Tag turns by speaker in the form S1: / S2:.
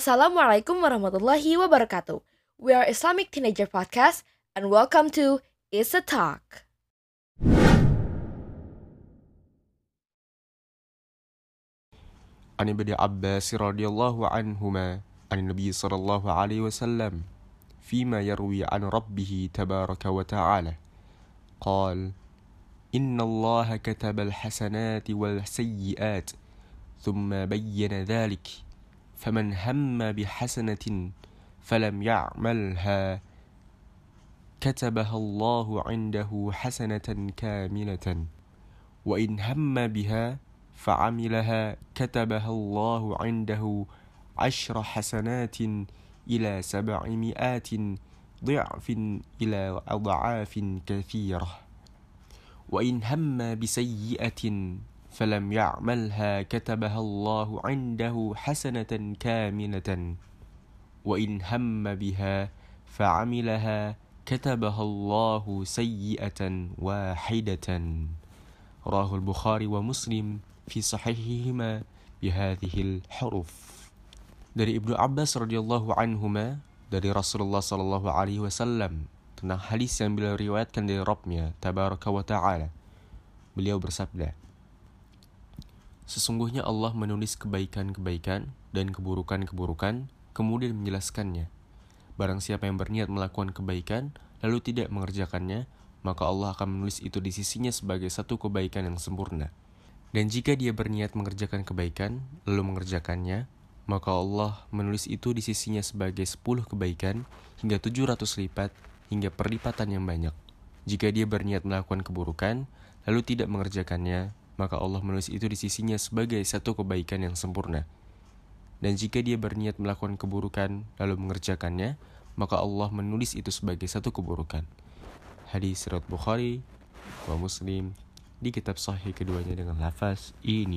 S1: Assalamualaikum warahmatullahi wabarakatuh. We are Islamic Teenager Podcast and welcome to Is a Talk.
S2: عن ابن عباس رضي الله عنهما عن النبي صلى الله عليه وسلم فيما يروي عن ربه تبارك وتعالى قال إن الله كتب الحسنات والسيئات ثم بين ذلك فمن هم بحسنة فلم يعملها. كتبها الله عنده حسنة كاملة وإن هم بها فعملها. كتبها الله عنده عشر حسنات إلى سبعمائات ضعف إلى أضعاف كثيرة. وإن هم بسيئة فلم يعملها كتبها الله عنده حسنة كاملة وإن هم بها فعملها كتبها الله سيئة واحدة رواه البخاري ومسلم في صحيحهما بهذه الحروف dari Ibnu Abbas radhiyallahu anhuma dari Rasulullah sallallahu alaihi wasallam tentang hadis yang beliau riwayatkan dari Rabbnya tabaraka wa taala beliau bersabda Sesungguhnya Allah menulis kebaikan-kebaikan dan keburukan-keburukan kemudian menjelaskannya Barang siapa yang berniat melakukan kebaikan lalu tidak mengerjakannya maka Allah akan menulis itu di sisinya sebagai satu kebaikan yang sempurna dan jika dia berniat mengerjakan kebaikan, lalu mengerjakannya, maka Allah menulis itu di sisinya sebagai 10 kebaikan hingga 700 lipat hingga perlipatan yang banyak. Jika dia berniat melakukan keburukan, lalu tidak mengerjakannya, maka Allah menulis itu di sisinya sebagai satu kebaikan yang sempurna. Dan jika dia berniat melakukan keburukan lalu mengerjakannya, maka Allah menulis itu sebagai satu keburukan. Hadis Surat Bukhari wa Muslim di kitab sahih keduanya dengan lafaz ini.